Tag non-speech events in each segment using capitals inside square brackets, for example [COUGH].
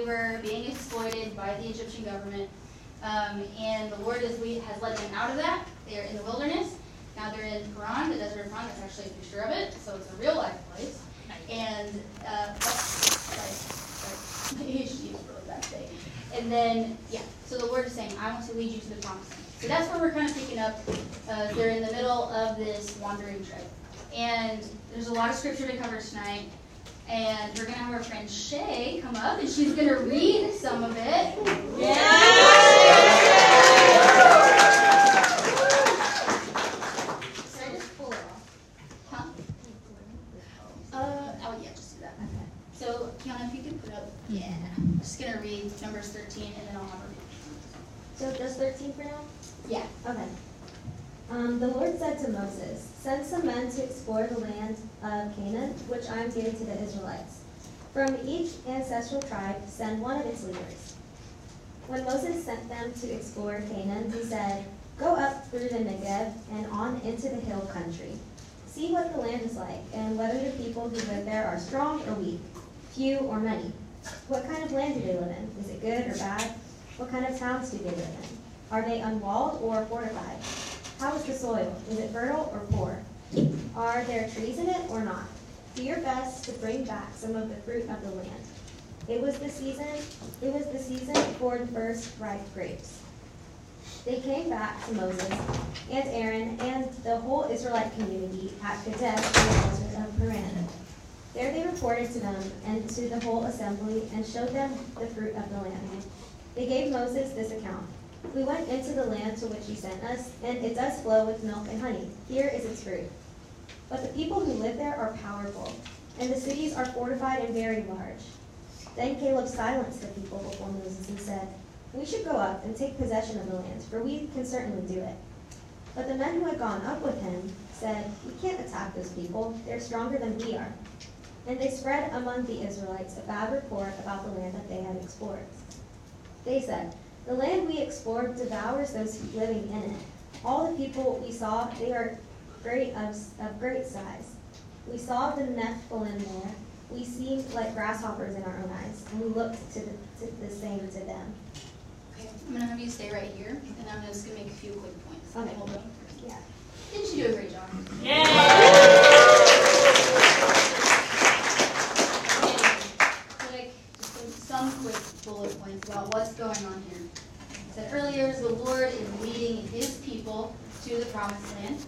They were being exploited by the Egyptian government. Um, and the Lord has, has led them out of that. They are in the wilderness. Now they're in Paran, the desert of Paran. That's actually a picture of it. So it's a real life place. And, uh, oh, sorry, sorry. [LAUGHS] My HD is really bad today. And then, yeah, so the Lord is saying, I want to lead you to the promised land. So that's where we're kind of picking up. Uh, they're in the middle of this wandering trip. And there's a lot of scripture to cover tonight. And we're going to have our friend Shay come up, and she's going to read some of it. Yeah! So just pull it off. Huh? Uh, oh, yeah, just do that. Okay. So, Kiana, if you could put up. Yeah. I'm just going to read Numbers 13, and then I'll have her read. So, just 13 for now? Yeah. Okay. Um, the Lord said to Moses, Send some men to explore the land of Canaan, which I am giving to the Israelites. From each ancestral tribe, send one of its leaders. When Moses sent them to explore Canaan, he said, Go up through the Negev and on into the hill country. See what the land is like, and whether the people who live there are strong or weak, few or many. What kind of land do they live in? Is it good or bad? What kind of towns do they live in? Are they unwalled or fortified? How is the soil? Is it fertile or poor? Are there trees in it or not? Do your best to bring back some of the fruit of the land. It was the season, it was the season for the first ripe grapes. They came back to Moses and Aaron and the whole Israelite community at Kadesh in the desert of Paran. There they reported to them and to the whole assembly and showed them the fruit of the land. They gave Moses this account. We went into the land to which he sent us, and it does flow with milk and honey. Here is its fruit. But the people who live there are powerful, and the cities are fortified and very large. Then Caleb silenced the people before Moses and said, We should go up and take possession of the land, for we can certainly do it. But the men who had gone up with him said, We can't attack those people. They're stronger than we are. And they spread among the Israelites a bad report about the land that they had explored. They said, the land we explored devours those living in it. All the people we saw, they are great of, of great size. We saw the Nephilim there. We seemed like grasshoppers in our own eyes, and we looked to the, to the same to them. Okay, I'm gonna have you stay right here, and I'm just gonna make a few quick points. Okay. Hold on. Yeah. Didn't you do a great job? Yeah. bullet points about what's going on here. I said earlier, the Lord is leading his people to the promised land.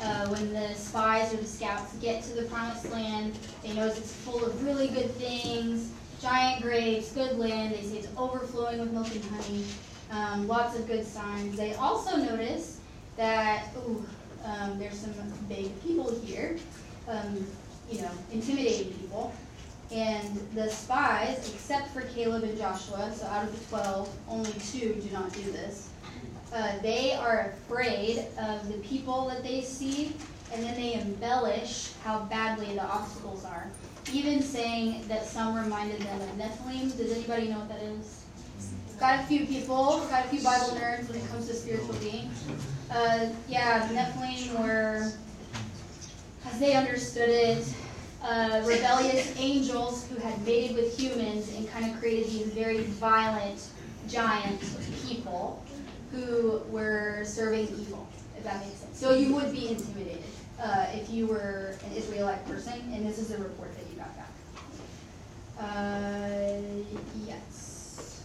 Uh, when the spies or the scouts get to the promised land, they notice it's full of really good things, giant grapes, good land. They see it's overflowing with milk and honey, um, lots of good signs. They also notice that, ooh, um, there's some big people here, um, you know, intimidating people. And the spies, except for Caleb and Joshua, so out of the 12, only two do not do this. Uh, they are afraid of the people that they see, and then they embellish how badly the obstacles are. Even saying that some reminded them of Nephilim. Does anybody know what that is? Got a few people, got a few Bible nerds when it comes to spiritual beings. Uh, yeah, Nephilim were, as they understood it, uh, rebellious angels who had mated with humans and kind of created these very violent giant people who were serving evil, if that makes sense. So you would be intimidated uh, if you were an Israelite person, and this is a report that you got back. Uh, yes.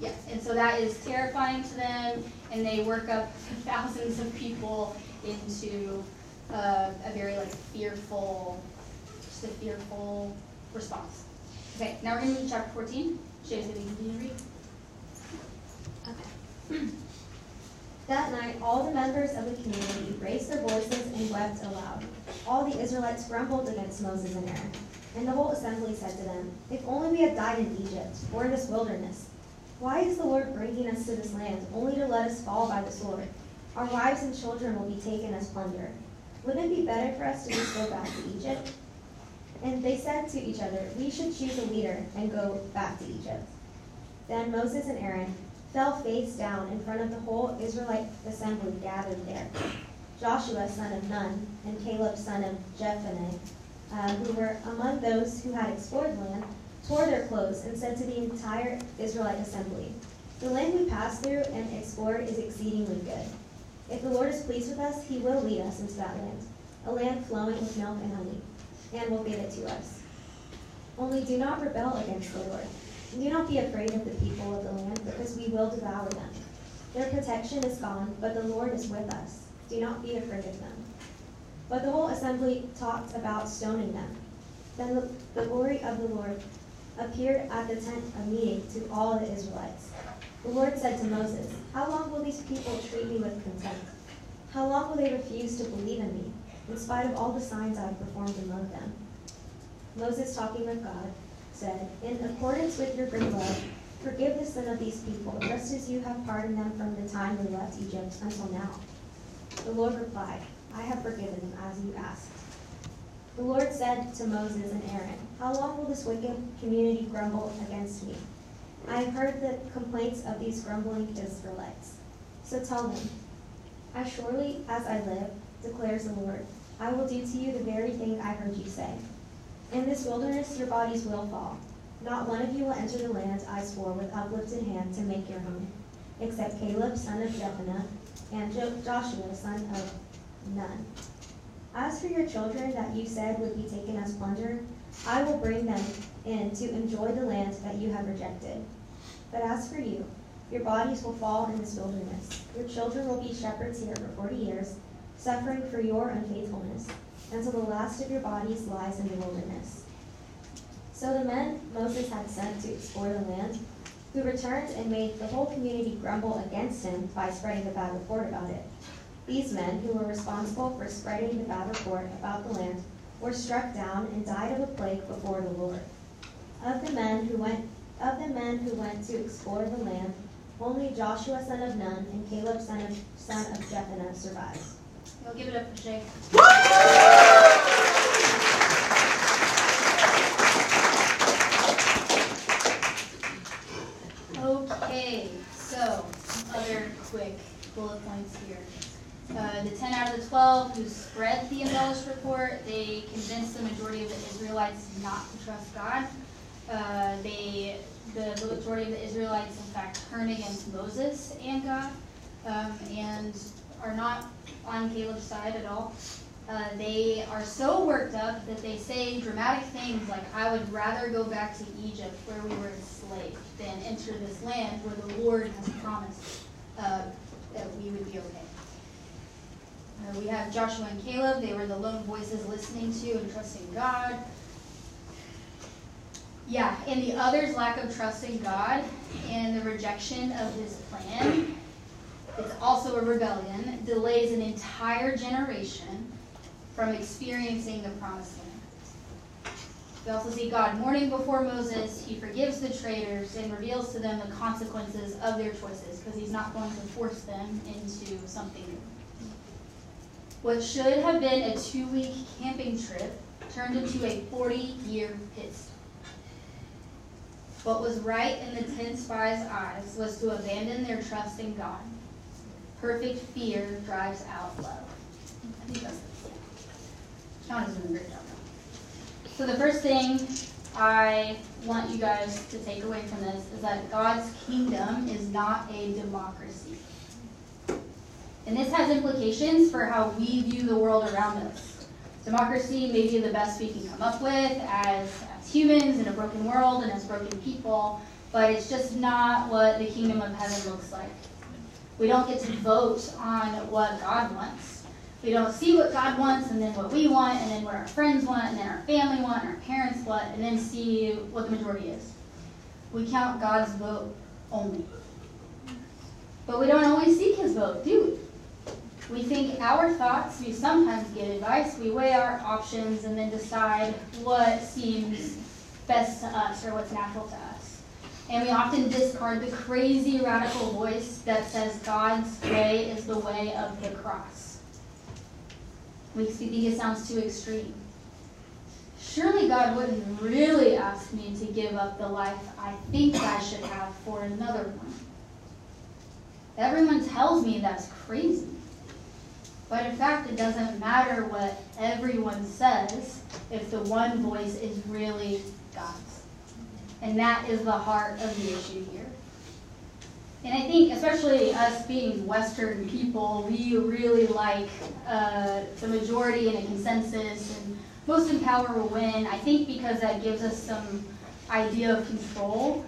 Yes, and so that is terrifying to them, and they work up [LAUGHS] thousands of people into uh, a very like fearful just a fearful response. Okay, now we're going to to chapter 14. Shay's going to continue to read. Okay. [CLEARS THROAT] that night, all the members of the community raised their voices and wept aloud. All the Israelites grumbled against Moses and Aaron. And the whole assembly said to them, If only we had died in Egypt, or in this wilderness. Why is the Lord bringing us to this land, only to let us fall by the sword? Our wives and children will be taken as plunder. Wouldn't it be better for us to just go back to Egypt? And they said to each other, We should choose a leader and go back to Egypt. Then Moses and Aaron fell face down in front of the whole Israelite assembly gathered there. Joshua, son of Nun, and Caleb, son of Jephunneh, uh, who were among those who had explored the land, tore their clothes, and said to the entire Israelite assembly, The land we passed through and explored is exceedingly good. If the Lord is pleased with us, he will lead us into that land, a land flowing with milk and honey, and will give it to us. Only do not rebel against the Lord. Do not be afraid of the people of the land, because we will devour them. Their protection is gone, but the Lord is with us. Do not be afraid of them. But the whole assembly talked about stoning them. Then the, the glory of the Lord appeared at the tent of meeting to all the Israelites. The Lord said to Moses, How long will these people treat me with contempt? How long will they refuse to believe in me, in spite of all the signs I have performed among them? Moses, talking with God, said, In accordance with your great love, forgive the sin of these people, just as you have pardoned them from the time they left Egypt until now. The Lord replied, I have forgiven them as you asked. The Lord said to Moses and Aaron, How long will this wicked community grumble against me? I have heard the complaints of these grumbling Israelites. So tell them, As surely as I live, declares the Lord, I will do to you the very thing I heard you say. In this wilderness your bodies will fall. Not one of you will enter the land I swore with uplifted hand to make your home, except Caleb, son of Jephunneh, and Joshua, son of Nun. As for your children that you said would be taken as plunder, I will bring them in to enjoy the land that you have rejected. But as for you, your bodies will fall in this wilderness. Your children will be shepherds here for forty years, suffering for your unfaithfulness, until the last of your bodies lies in the wilderness. So the men Moses had sent to explore the land, who returned and made the whole community grumble against him by spreading a bad report about it. These men, who were responsible for spreading the bad report about the land, were struck down and died of a plague before the Lord. Of the men who went of the men who went to explore the land, only Joshua son of Nun and Caleb son of son of Jephunneh survived. We'll give it up for Shay. Okay, so other quick bullet points here. Uh, the 10 out of the 12 who spread the embellished report, they convinced the majority of the Israelites not to trust God. Uh, they, the majority of the Israelites, in fact, turn against Moses and God, um, and are not on Caleb's side at all. Uh, they are so worked up that they say dramatic things like, I would rather go back to Egypt where we were enslaved than enter this land where the Lord has promised uh, that we would be okay. Uh, we have Joshua and Caleb. They were the lone voices listening to and trusting God. Yeah, and the others' lack of trust in God and the rejection of his plan, it's also a rebellion, delays an entire generation from experiencing the promised land. We also see God mourning before Moses. He forgives the traitors and reveals to them the consequences of their choices because he's not going to force them into something new. What should have been a two week camping trip turned into a 40 year pit. What was right in the ten spies' eyes was to abandon their trust in God. Perfect fear drives out love. I think that's it. Is doing a great job. So the first thing I want you guys to take away from this is that God's kingdom is not a democracy. And this has implications for how we view the world around us. Democracy may be the best we can come up with as, as humans in a broken world and as broken people, but it's just not what the kingdom of heaven looks like. We don't get to vote on what God wants. We don't see what God wants and then what we want and then what our friends want and then our family want and our parents want and then see what the majority is. We count God's vote only. But we don't always seek his vote, do we? We think our thoughts, we sometimes get advice, we weigh our options and then decide what seems best to us or what's natural to us. And we often discard the crazy radical voice that says God's way is the way of the cross. We think it sounds too extreme. Surely God wouldn't really ask me to give up the life I think I should have for another one. Everyone tells me that's crazy. But in fact, it doesn't matter what everyone says if the one voice is really God's. And that is the heart of the issue here. And I think, especially us being Western people, we really like uh, the majority and a consensus, and most in power will win. I think because that gives us some idea of control.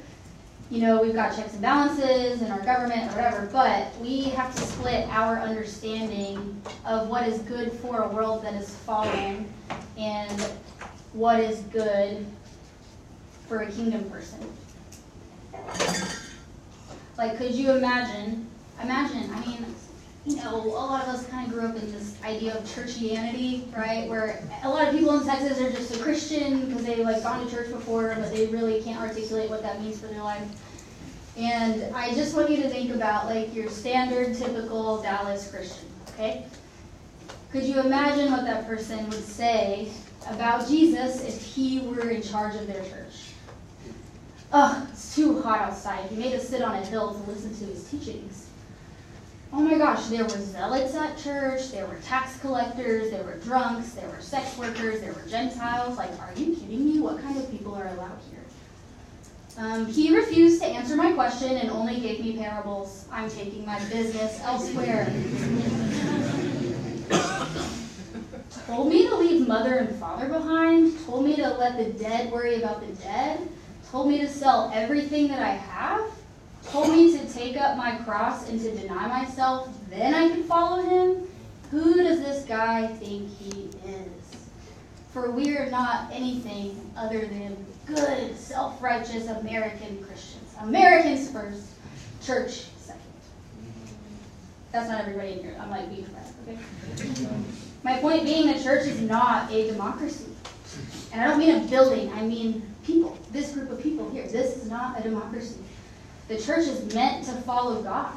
You know, we've got checks and balances in our government or whatever, but we have to split our understanding of what is good for a world that is fallen and what is good for a kingdom person. Like, could you imagine? Imagine, I mean, you know, a lot of us kind of grew up in this idea of churchianity, right? Where a lot of people in Texas are just a Christian because they've like gone to church before, but they really can't articulate what that means for their life. And I just want you to think about like your standard, typical Dallas Christian, okay? Could you imagine what that person would say about Jesus if he were in charge of their church? Ugh, it's too hot outside. He made us sit on a hill to listen to his teachings. Oh my gosh, there were zealots at church, there were tax collectors, there were drunks, there were sex workers, there were Gentiles. Like, are you kidding me? What kind of people are allowed here? Um, he refused to answer my question and only gave me parables. I'm taking my business elsewhere. told me to leave mother and father behind, told me to let the dead worry about the dead, told me to sell everything that I have, told me to take up my cross and to deny myself, then I can follow him? Who does this guy think he is? For we are not anything other than good, self righteous American Christians. Americans first, church second. That's not everybody in here. I'm like being okay? My point being the church is not a democracy. And I don't mean a building, I mean people. This group of people here. This is not a democracy. The church is meant to follow God.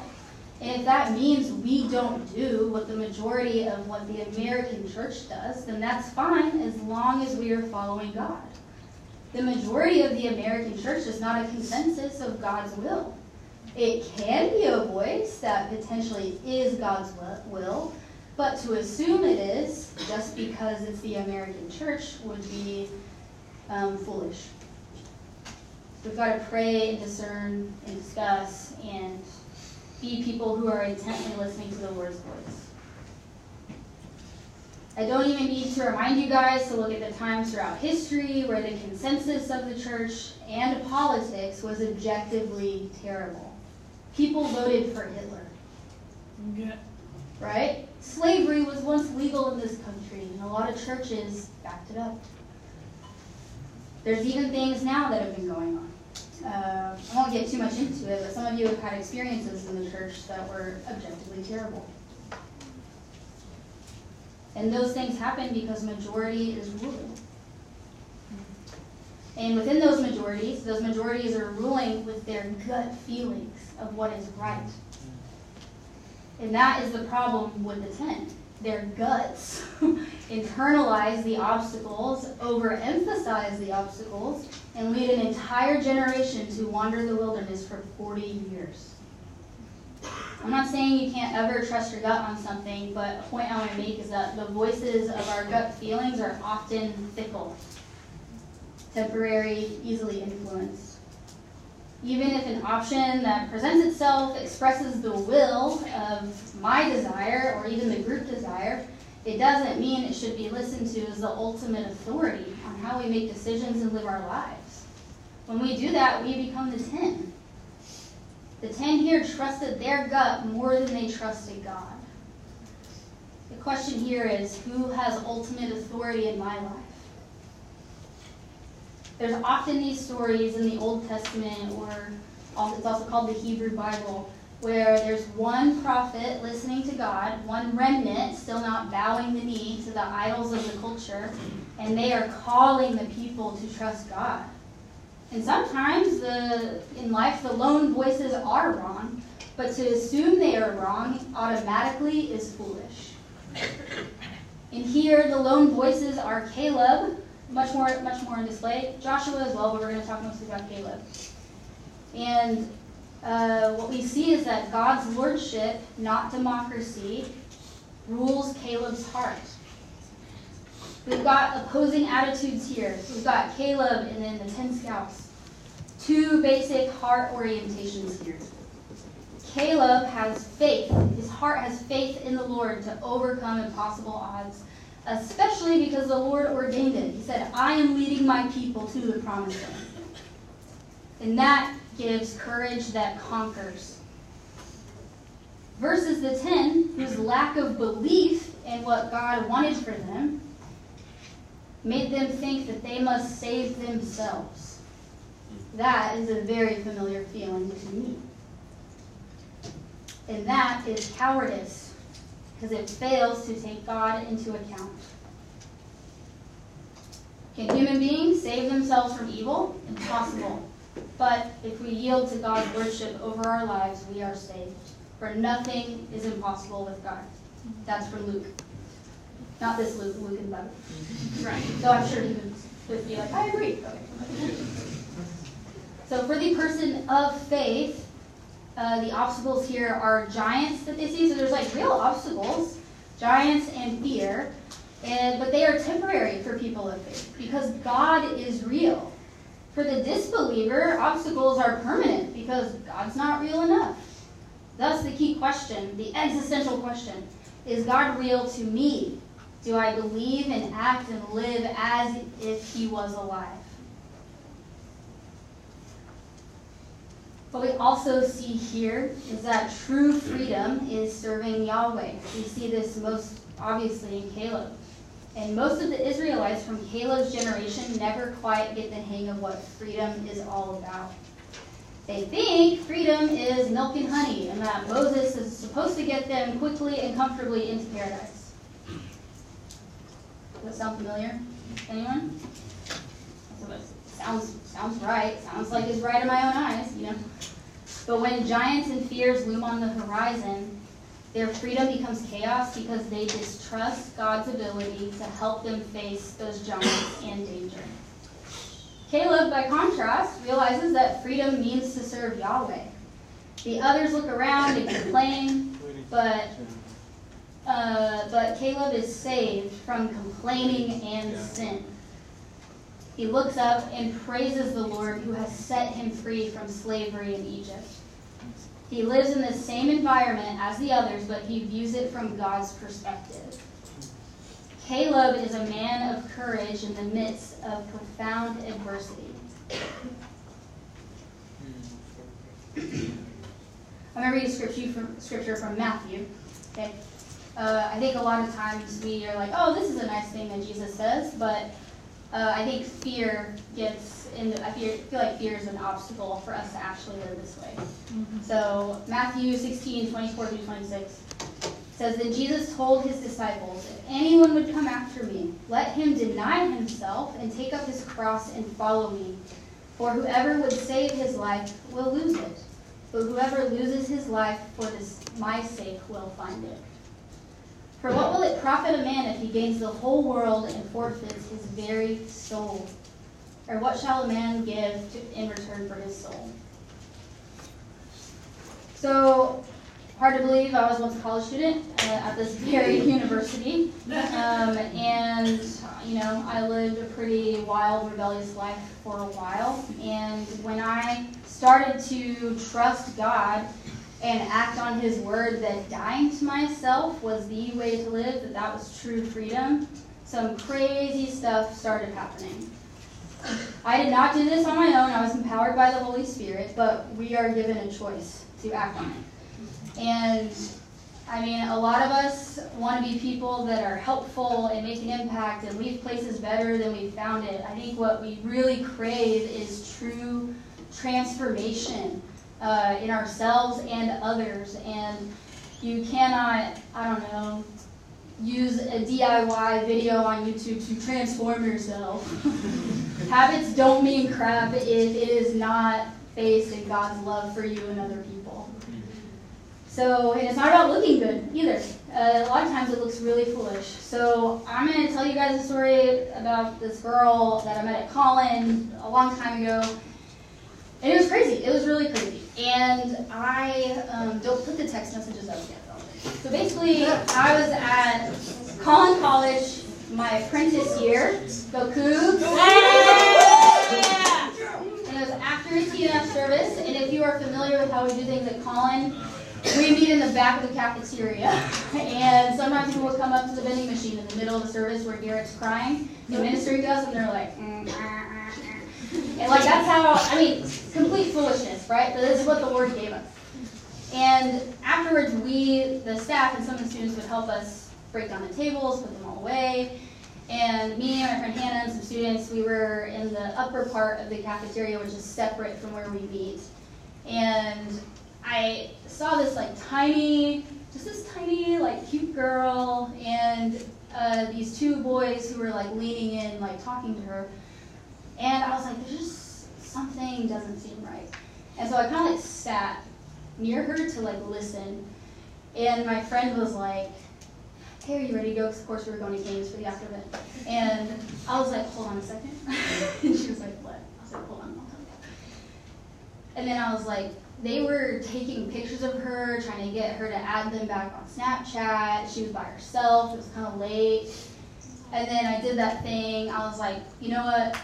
And if that means we don't do what the majority of what the American church does, then that's fine as long as we are following God. The majority of the American church is not a consensus of God's will. It can be a voice that potentially is God's will, but to assume it is just because it's the American church would be um, foolish. We've got to pray and discern and discuss and be people who are intently listening to the Lord's voice. I don't even need to remind you guys to look at the times throughout history where the consensus of the church and politics was objectively terrible. People voted for Hitler. Yeah. Right? Slavery was once legal in this country, and a lot of churches backed it up. There's even things now that have been going on. Uh, I won't get too much into it, but some of you have had experiences in the church that were objectively terrible. And those things happen because majority is ruling. And within those majorities, those majorities are ruling with their gut feelings of what is right. And that is the problem with the ten. Their guts [LAUGHS] internalize the obstacles, overemphasize the obstacles, and lead an entire generation to wander the wilderness for 40 years. I'm not saying you can't ever trust your gut on something, but a point I want to make is that the voices of our gut feelings are often fickle, temporary, easily influenced. Even if an option that presents itself expresses the will of my desire or even the group desire, it doesn't mean it should be listened to as the ultimate authority on how we make decisions and live our lives. When we do that, we become the ten. The ten here trusted their gut more than they trusted God. The question here is who has ultimate authority in my life? There's often these stories in the Old Testament, or it's also called the Hebrew Bible, where there's one prophet listening to God, one remnant still not bowing the knee to the idols of the culture, and they are calling the people to trust God. And sometimes the, in life, the lone voices are wrong, but to assume they are wrong automatically is foolish. And here, the lone voices are Caleb, much more, much more on display, Joshua as well, but we're going to talk mostly about Caleb. And uh, what we see is that God's lordship, not democracy, rules Caleb's heart. We've got opposing attitudes here. We've got Caleb and then the ten scouts. two basic heart orientations here. Caleb has faith. His heart has faith in the Lord to overcome impossible odds, especially because the Lord ordained it. He said, I am leading my people to the promised land. And that gives courage that conquers. Versus the ten, whose lack of belief in what God wanted for them made them think that they must save themselves. That is a very familiar feeling to me. And that is cowardice, because it fails to take God into account. Can human beings save themselves from evil? Impossible. But if we yield to God's worship over our lives, we are saved. For nothing is impossible with God. That's from Luke. Not this Luke, Luke in the Bible. Right. So I'm sure he would be like, I agree. Okay. So for the person of faith, uh, the obstacles here are giants that they see. So there's like real obstacles, giants and fear, and but they are temporary for people of faith because God is real. For the disbeliever, obstacles are permanent because God's not real enough. Thus, the key question, the existential question, is God real to me? Do I believe and act and live as if He was alive? What we also see here is that true freedom is serving Yahweh. We see this most obviously in Caleb. And most of the Israelites from Caleb's generation never quite get the hang of what freedom is all about. They think freedom is milk and honey, and that Moses is supposed to get them quickly and comfortably into paradise. Does that sound familiar? Anyone? Sounds sounds right. Sounds like it's right in my own eyes, you know. But when giants and fears loom on the horizon, their freedom becomes chaos because they distrust God's ability to help them face those giants and danger. Caleb, by contrast, realizes that freedom means to serve Yahweh. The others look around and complain, but uh, but Caleb is saved from complaining and sin. He looks up and praises the Lord who has set him free from slavery in Egypt. He lives in the same environment as the others, but he views it from God's perspective. Caleb is a man of courage in the midst of profound adversity. I'm going to read a scripture from, scripture from Matthew. Okay. Uh, I think a lot of times we are like, oh, this is a nice thing that Jesus says, but uh, I think fear gets in. The, I feel, feel like fear is an obstacle for us to actually live this way. Mm-hmm. So Matthew 16, 24 through 26 says, Then Jesus told his disciples, If anyone would come after me, let him deny himself and take up his cross and follow me. For whoever would save his life will lose it, but whoever loses his life for this my sake will find it. For what will it profit a man if he gains the whole world and forfeits his very soul? Or what shall a man give to, in return for his soul? So, hard to believe I was once a college student uh, at this very [LAUGHS] university. Um, and, you know, I lived a pretty wild, rebellious life for a while. And when I started to trust God and act on his word that dying to myself was the way to live, that that was true freedom, some crazy stuff started happening. I did not do this on my own. I was empowered by the Holy Spirit, but we are given a choice to act on it. And I mean, a lot of us want to be people that are helpful and make an impact and leave places better than we found it. I think what we really crave is true transformation uh, in ourselves and others. And you cannot, I don't know, use a DIY video on YouTube to transform yourself. [LAUGHS] Habits don't mean crap if it is not based in God's love for you and other people. So, and it's not about looking good either. Uh, a lot of times it looks really foolish. So, I'm going to tell you guys a story about this girl that I met at Collin a long time ago. And it was crazy. It was really crazy. And I um, don't put the text messages up yet. So basically, I was at Collin College my apprentice year. Go Cougs! And it was after a TNF service, and if you are familiar with how we do things at Collin, we meet in the back of the cafeteria. [LAUGHS] And sometimes people will come up to the vending machine in the middle of the service where Garrett's crying and ministering to us, and they're like, mm, ah. And like that's how, I mean, complete foolishness, right? But this is what the Lord gave us. And afterwards, we, the staff, and some of the students would help us break down the tables, put them all away. And me and my friend Hannah and some students, we were in the upper part of the cafeteria, which is separate from where we meet. And I saw this like tiny, just this tiny, like cute girl, and uh, these two boys who were like leaning in, like talking to her. And I was like, there's just something doesn't seem right. And so I kind of like sat near her to like listen. And my friend was like, hey, are you ready to go? Because of course we were going to games for the after event. And I was like, hold on a second. [LAUGHS] and she was like, what? I was like, hold on, I'll tell you. And then I was like, they were taking pictures of her, trying to get her to add them back on Snapchat. She was by herself. It was kind of late. And then I did that thing. I was like, you know what?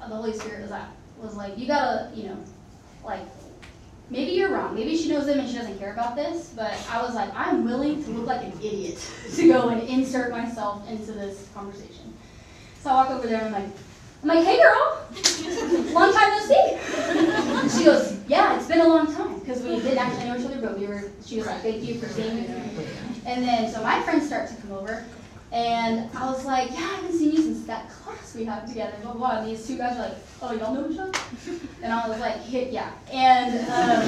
The Holy Spirit was, at, was like, you gotta, you know, like, maybe you're wrong. Maybe she knows them and she doesn't care about this. But I was like, I'm willing to look like an idiot [LAUGHS] to go and insert myself into this conversation. So I walk over there and I'm like, I'm like, hey girl, [LAUGHS] long time no see. [LAUGHS] She goes, yeah, it's been a long time because we didn't actually know each other, but we were. She was like, thank you for seeing me. And then so my friends start to come over, and I was like, yeah, I haven't seen you since that class we had together. Blah blah. And these two guys are like, oh, y'all know each other? [LAUGHS] And I was like, yeah. And um,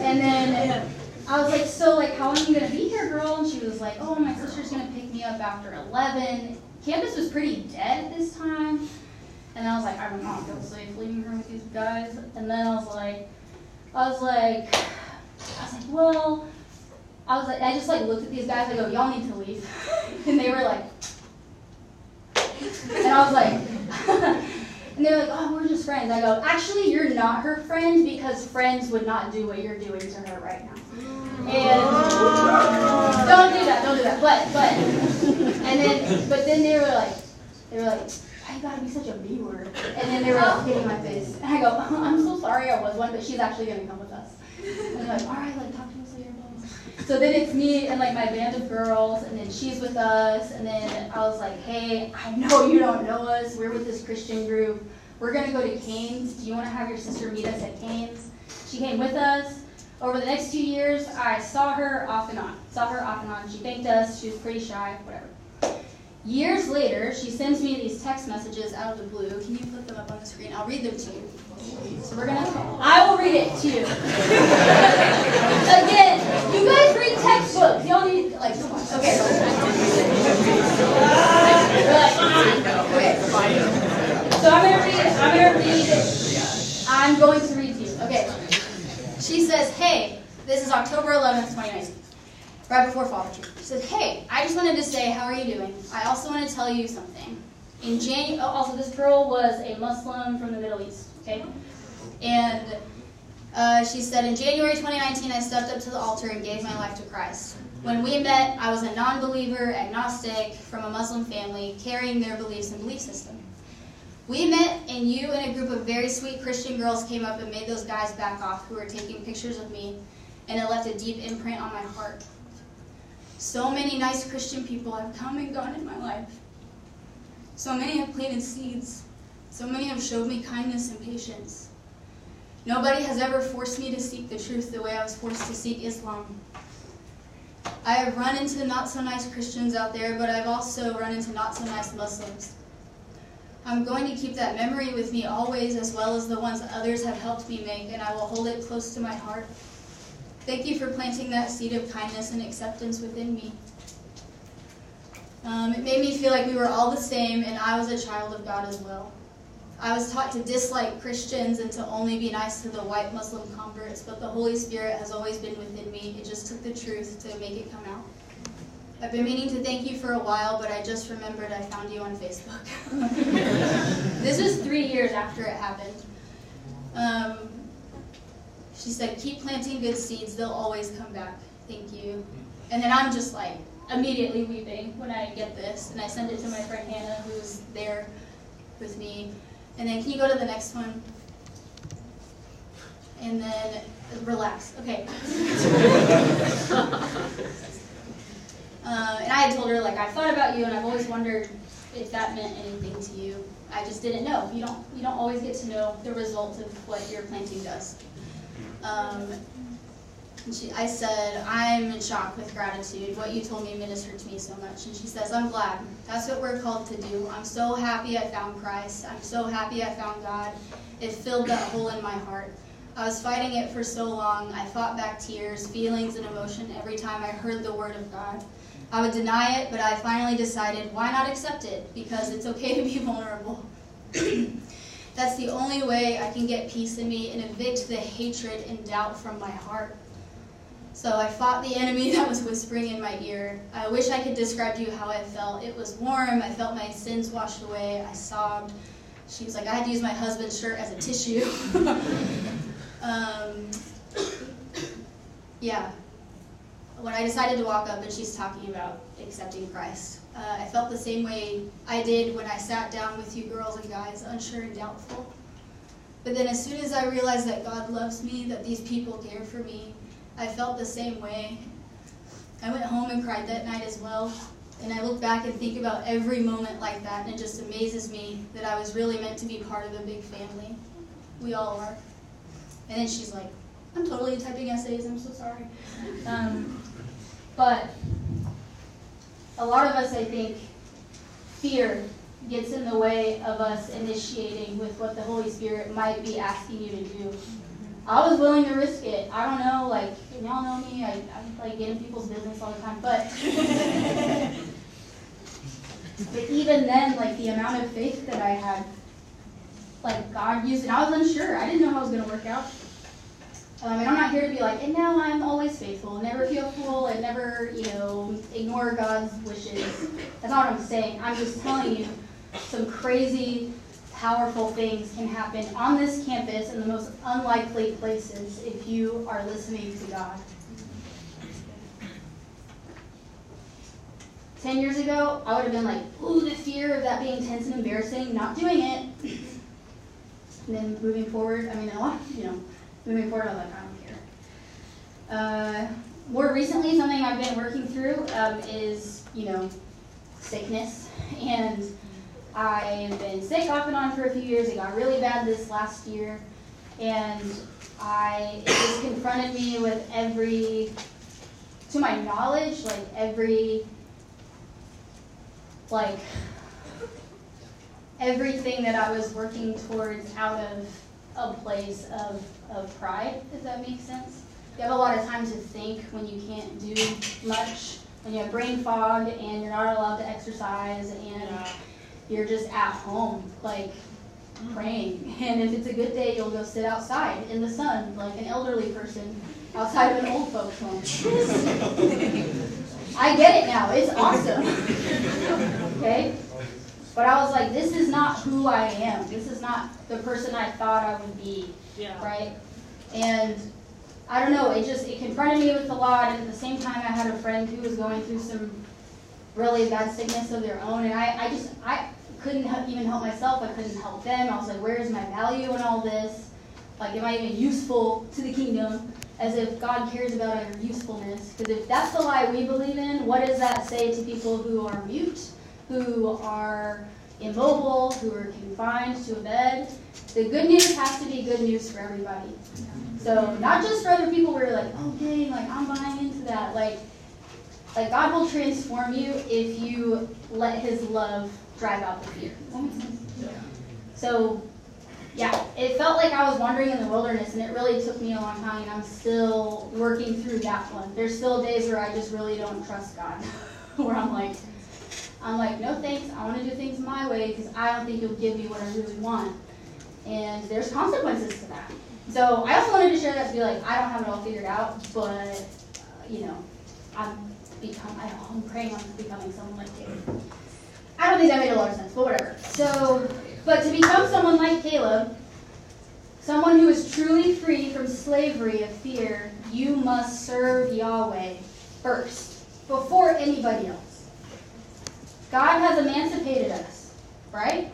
and then. I was like, so like, how long are you gonna be here, girl? And she was like, oh, my sister's gonna pick me up after 11 campus was pretty dead at this time. And I was like, I would not feel safe leaving her with these guys. And then I was like, I was like, I was like, well, I was like, I just like looked at these guys. I go, y'all need to leave. [LAUGHS] and they were like, and I was like, [LAUGHS] and they're like, oh, we're just friends. I go, actually, you're not her friend because friends would not do what you're doing to her right now. And oh. don't do that, don't do that. But but and then but then they were like they were like, I gotta be such a B word. And then they were like hitting my face. And I go, uh-huh, I'm so sorry I was one, but she's actually gonna come with us. And they're like, all right, like talk to later. So then it's me and like my band of girls, and then she's with us, and then I was like, hey, I know you don't know us. We're with this Christian group. We're gonna go to Canes. Do you want to have your sister meet us at Canes? She came with us. Over the next two years, I saw her off and on. Saw her off and on. She thanked us. She was pretty shy, whatever. Years later, she sends me these text messages out of the blue. Can you put them up on the screen? I'll read them to you. So we're gonna. I will read it to you. [LAUGHS] Again, you guys read textbooks. Y'all need like. Okay. okay. So I'm gonna read. I'm gonna read. I'm going to read to you. Okay. She says, hey, this is October 11th, 2019, right before Father's Day. She says, hey, I just wanted to say, how are you doing? I also want to tell you something. In Jan- oh, also, this girl was a Muslim from the Middle East, okay? And uh, she said, in January 2019, I stepped up to the altar and gave my life to Christ. When we met, I was a non believer, agnostic, from a Muslim family, carrying their beliefs and belief system. We met, and you and a group of very sweet Christian girls came up and made those guys back off who were taking pictures of me, and it left a deep imprint on my heart. So many nice Christian people have come and gone in my life. So many have planted seeds. So many have showed me kindness and patience. Nobody has ever forced me to seek the truth the way I was forced to seek Islam. I have run into not so nice Christians out there, but I've also run into not so nice Muslims. I'm going to keep that memory with me always, as well as the ones others have helped me make, and I will hold it close to my heart. Thank you for planting that seed of kindness and acceptance within me. Um, it made me feel like we were all the same, and I was a child of God as well. I was taught to dislike Christians and to only be nice to the white Muslim converts, but the Holy Spirit has always been within me. It just took the truth to make it come out. I've been meaning to thank you for a while, but I just remembered I found you on Facebook. [LAUGHS] [LAUGHS] this was three years after it happened. Um, she said, keep planting good seeds, they'll always come back. Thank you. And then I'm just like immediately weeping when I get this, and I send it to my friend Hannah, who's there with me. And then can you go to the next one? And then relax. Okay. [LAUGHS] Uh, and I had told her like I've thought about you, and I've always wondered if that meant anything to you. I just didn't know. You don't you don't always get to know the result of what your planting does. Um, she, I said, I'm in shock with gratitude. What you told me ministered to me so much. And she says, I'm glad. That's what we're called to do. I'm so happy I found Christ. I'm so happy I found God. It filled that hole in my heart. I was fighting it for so long. I fought back tears, feelings, and emotion every time I heard the word of God. I would deny it, but I finally decided why not accept it? Because it's okay to be vulnerable. [CLEARS THROAT] That's the only way I can get peace in me and evict the hatred and doubt from my heart. So I fought the enemy [LAUGHS] that was whispering in my ear. I wish I could describe to you how I felt. It was warm. I felt my sins washed away. I sobbed. She was like, I had to use my husband's shirt as a tissue. [LAUGHS] um, yeah, when I decided to walk up and she's talking about accepting Christ, uh, I felt the same way I did when I sat down with you girls and guys, unsure and doubtful. But then as soon as I realized that God loves me, that these people care for me, I felt the same way. I went home and cried that night as well. And I look back and think about every moment like that, and it just amazes me that I was really meant to be part of a big family. We all are. And then she's like, I'm totally typing essays, I'm so sorry. Um, but a lot of us, I think, fear gets in the way of us initiating with what the Holy Spirit might be asking you to do. I was willing to risk it. I don't know, like, y'all know me, I, I like get in people's business all the time, but [LAUGHS] but even then, like the amount of faith that I had, like God used it. I was unsure. I didn't know how it was gonna work out. Um, and I'm not here to be like, and now I'm always faithful, never feel full, and never, you know, ignore God's wishes. That's not what I'm saying. I'm just telling you some crazy, powerful things can happen on this campus in the most unlikely places if you are listening to God. Ten years ago, I would have been like, ooh, the fear of that being tense and embarrassing, not doing it. [CLEARS THROAT] And then moving forward, I mean, a lot, you know, moving forward, I'm like, I don't. Uh, more recently, something I've been working through um, is, you know, sickness. And I've been sick off and on for a few years. It got really bad this last year. And I, it just confronted me with every, to my knowledge, like every, like, everything that I was working towards out of a place of, of pride, if that makes sense. You have a lot of time to think when you can't do much, when you have brain fog and you're not allowed to exercise and you're just at home, like praying. [LAUGHS] And if it's a good day, you'll go sit outside in the sun, like an elderly person outside of an old folks home. [LAUGHS] I get it now. It's awesome. [LAUGHS] okay? But I was like, this is not who I am. This is not the person I thought I would be. Yeah. Right? And I don't know, it just it confronted me with a lot and at the same time I had a friend who was going through some really bad sickness of their own and I, I just I couldn't help, even help myself. I couldn't help them. I was like, where is my value in all this? Like, am I even useful to the kingdom? As if God cares about our usefulness. Because if that's the lie we believe in, what does that say to people who are mute, who are immobile, who are confined to a bed? The good news has to be good news for everybody. So not just for other people where you're like, oh dang, like I'm buying into that. Like, like God will transform you if you let His love drive out the fear. So, yeah, it felt like I was wandering in the wilderness, and it really took me a long time, and I'm still working through that one. There's still days where I just really don't trust God, [LAUGHS] where I'm like, I'm like, no thanks, I want to do things my way because I don't think You'll give me what I really want, and there's consequences to that. So I also wanted to share that to be like, I don't have it all figured out, but uh, you know, I'm become, I'm praying on becoming someone like Caleb. I don't think that made a lot of sense, but whatever. So, but to become someone like Caleb, someone who is truly free from slavery of fear, you must serve Yahweh first, before anybody else. God has emancipated us, right?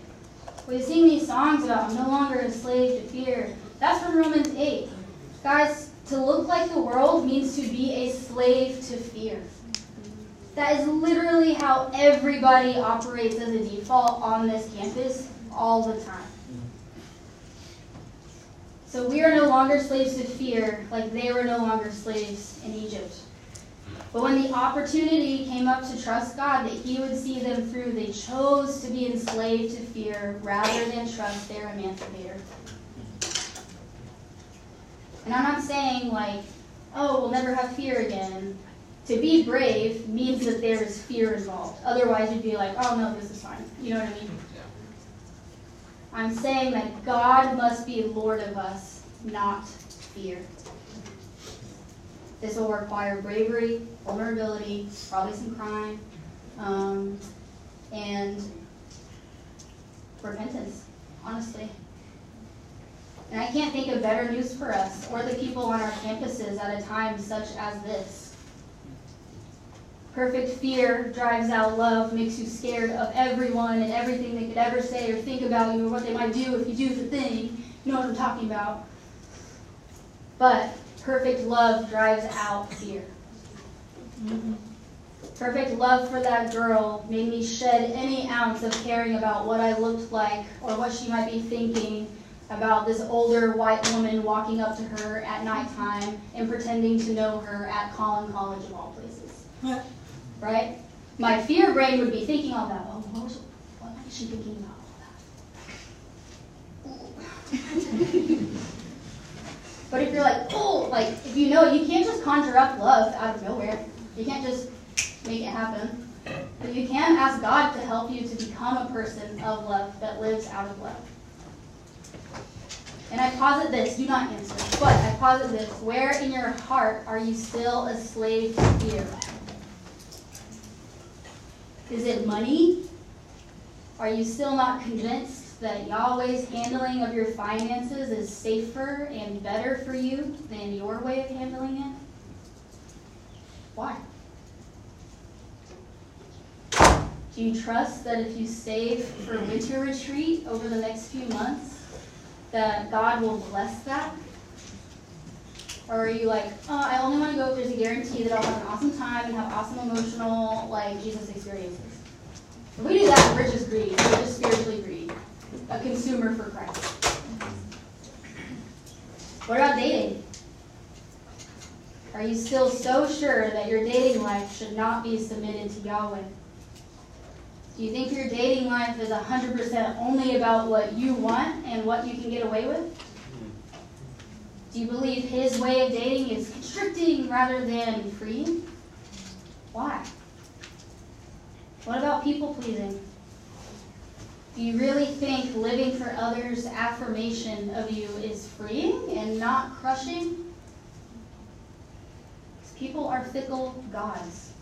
We sing these songs about I'm no longer a slave to fear. That's from Romans 8. Guys, to look like the world means to be a slave to fear. That is literally how everybody operates as a default on this campus all the time. So we are no longer slaves to fear like they were no longer slaves in Egypt. But when the opportunity came up to trust God that He would see them through, they chose to be enslaved to fear rather than trust their emancipator. And I'm not saying, like, oh, we'll never have fear again. To be brave means that there is fear involved. Otherwise, you'd be like, oh, no, this is fine. You know what I mean? I'm saying that God must be Lord of us, not fear. This will require bravery, vulnerability, probably some crime, um, and repentance, honestly. And I can't think of better news for us or the people on our campuses at a time such as this. Perfect fear drives out love, makes you scared of everyone and everything they could ever say or think about you or what they might do if you do the thing. You know what I'm talking about. But perfect love drives out fear. Mm-hmm. Perfect love for that girl made me shed any ounce of caring about what I looked like or what she might be thinking about this older white woman walking up to her at nighttime and pretending to know her at Collin College of all places. Right? My fear brain would be thinking all that. Oh, what, was, what might she thinking about all that? [LAUGHS] but if you're like, oh, like, if you know, you can't just conjure up love out of nowhere. You can't just make it happen. But you can ask God to help you to become a person of love that lives out of love. And I posit this, do not answer, but I posit this. Where in your heart are you still a slave to fear? Is it money? Are you still not convinced that Yahweh's handling of your finances is safer and better for you than your way of handling it? Why? Do you trust that if you save for winter retreat over the next few months, that God will bless that? Or are you like, oh, I only want to go if there's a guarantee that I'll have an awesome time and have awesome emotional, like, Jesus experiences? If we do that, we're just greedy. We're just spiritually greedy. A consumer for Christ. What about dating? Are you still so sure that your dating life should not be submitted to Yahweh? Do you think your dating life is 100% only about what you want and what you can get away with? Do you believe his way of dating is constricting rather than freeing? Why? What about people pleasing? Do you really think living for others' affirmation of you is freeing and not crushing? People are fickle gods.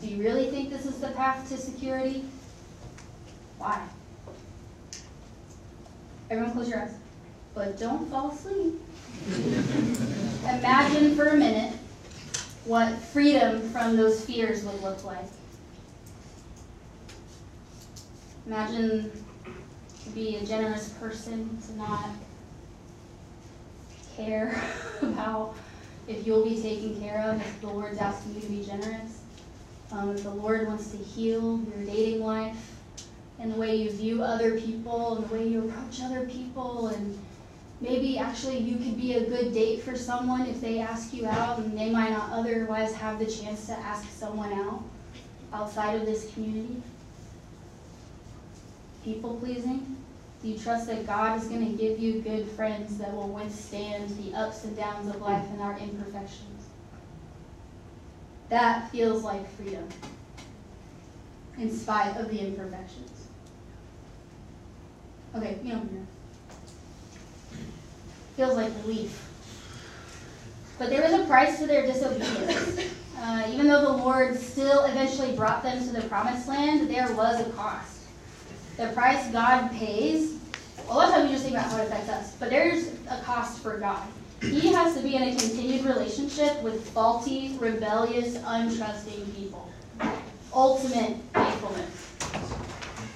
Do you really think this is the path to security? Why? Everyone close your eyes. But don't fall asleep. Imagine for a minute what freedom from those fears would look like. Imagine to be a generous person, to not care [LAUGHS] about if you'll be taken care of, if the Lord's asking you to be generous. Um, if the Lord wants to heal your dating life and the way you view other people and the way you approach other people and maybe actually you could be a good date for someone if they ask you out and they might not otherwise have the chance to ask someone out outside of this community. People pleasing. Do you trust that God is going to give you good friends that will withstand the ups and downs of life and our imperfections? That feels like freedom, in spite of the imperfections. Okay, you know, feels like relief. But there was a price for their disobedience. Uh, even though the Lord still eventually brought them to the promised land, there was a cost. The price God pays, a lot of times we just think about how it affects us, but there's a cost for God. He has to be in a continued relationship with faulty, rebellious, untrusting people. Ultimate faithfulness.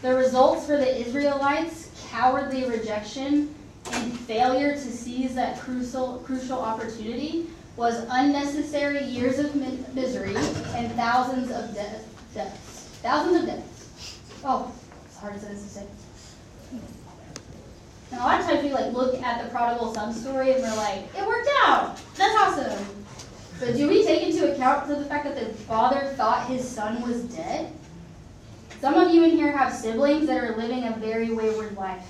The results for the Israelites cowardly rejection and failure to seize that crucial, crucial opportunity was unnecessary years of mi- misery and thousands of de- deaths. Thousands of deaths. Oh, say. And a lot of times we like look at the prodigal son story and we're like, it worked out. That's awesome. But do we take into account the fact that the father thought his son was dead? Some of you in here have siblings that are living a very wayward life.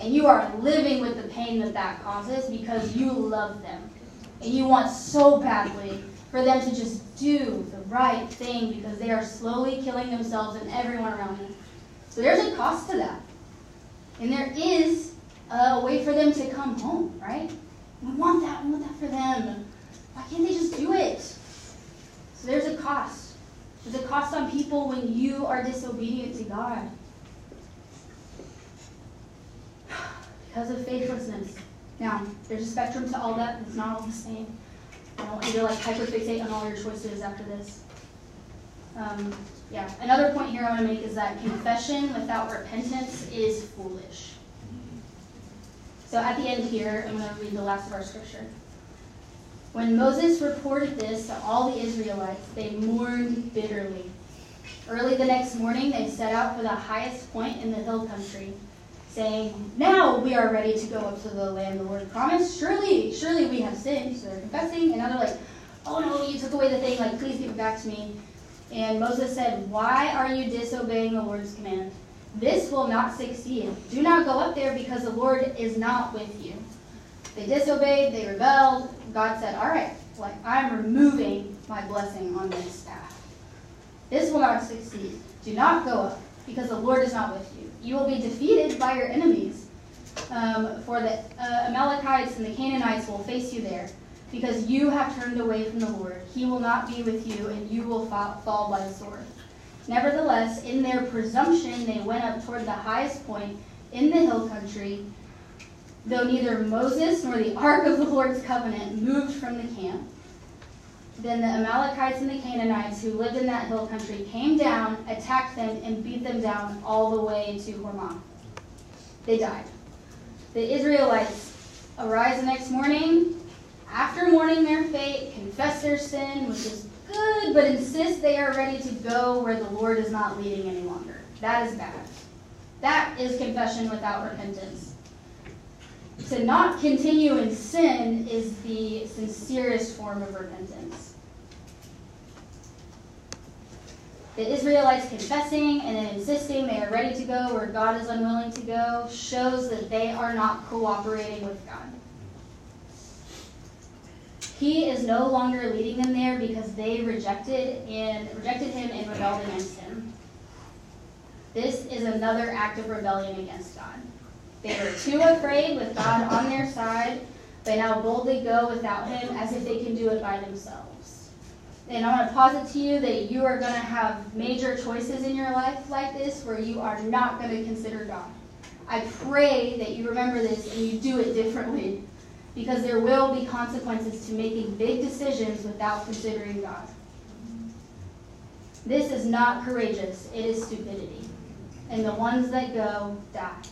And you are living with the pain that that causes because you love them. And you want so badly for them to just do the right thing because they are slowly killing themselves and everyone around them. So there's a cost to that. And there is a way for them to come home, right? We want that. We want that for them. Why can't they just do it? So there's a cost. There's a cost on people when you are disobedient to God. Because of faithlessness. Now, there's a spectrum to all that. It's not all the same. I don't want you to like hyperfixate on all your choices after this. Um, yeah. Another point here I want to make is that confession without repentance is foolish. So at the end here, I'm going to read the last of our scripture. When Moses reported this to all the Israelites, they mourned bitterly. Early the next morning, they set out for the highest point in the hill country, saying, Now we are ready to go up to the land the Lord promised. Surely, surely we have sinned. So they're confessing, and now they're like, Oh no, you took away the thing, like, please give it back to me. And Moses said, Why are you disobeying the Lord's command? This will not succeed. Do not go up there because the Lord is not with you. They disobeyed, they rebelled. God said, All right, like I'm removing my blessing on this staff. This will not succeed. Do not go up because the Lord is not with you. You will be defeated by your enemies. Um, for the uh, Amalekites and the Canaanites will face you there because you have turned away from the Lord. He will not be with you, and you will fall, by the sword. Nevertheless, in their presumption, they went up toward the highest point in the hill country, though neither Moses nor the ark of the Lord's covenant moved from the camp. Then the Amalekites and the Canaanites who lived in that hill country came down, attacked them, and beat them down all the way to Hormah. They died. The Israelites arise the next morning, after mourning their fate, confess their sin, which is good, but insist they are ready to go where the Lord is not leading any longer. That is bad. That is confession without repentance. To not continue in sin is the sincerest form of repentance. The Israelites confessing and then insisting they are ready to go where God is unwilling to go shows that they are not cooperating with God. He is no longer leading them there because they rejected and rejected him and rebelled against him. This is another act of rebellion against God. They were too afraid with God on their side. They now boldly go without him as if they can do it by themselves. And I want to posit to you that you are going to have major choices in your life like this where you are not going to consider God. I pray that you remember this and you do it differently because there will be consequences to making big decisions without considering God. This is not courageous, it is stupidity. And the ones that go die.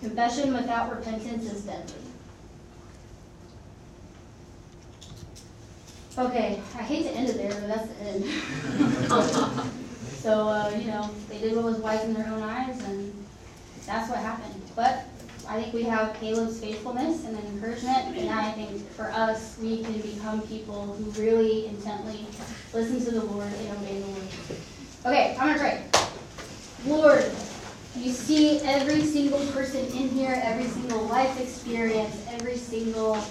Confession without repentance is deadly. Okay, I hate to end it there, but that's the end. [LAUGHS] so, uh, you know, they did what was wise in their own eyes, and that's what happened. But I think we have Caleb's faithfulness and encouragement, and I think for us, we can become people who really intently listen to the Lord and obey the Lord. Okay, I'm gonna pray. Lord, you see every single person in here, every single life experience, every single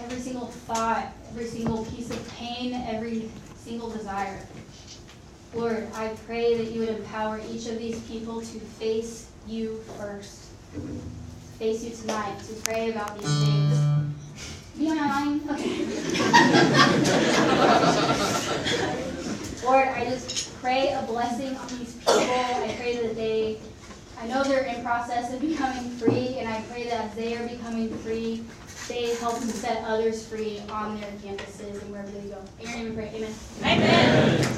every single thought, every single piece of pain, every single desire. Lord, I pray that you would empower each of these people to face you first. Face you tonight to pray about these things. Be on line? Okay. Lord, I just pray a blessing on these people. I pray that they, I know they're in process of becoming free, and I pray that they are becoming free, they help to set others free on their campuses and wherever they go. We pray. Amen. Amen.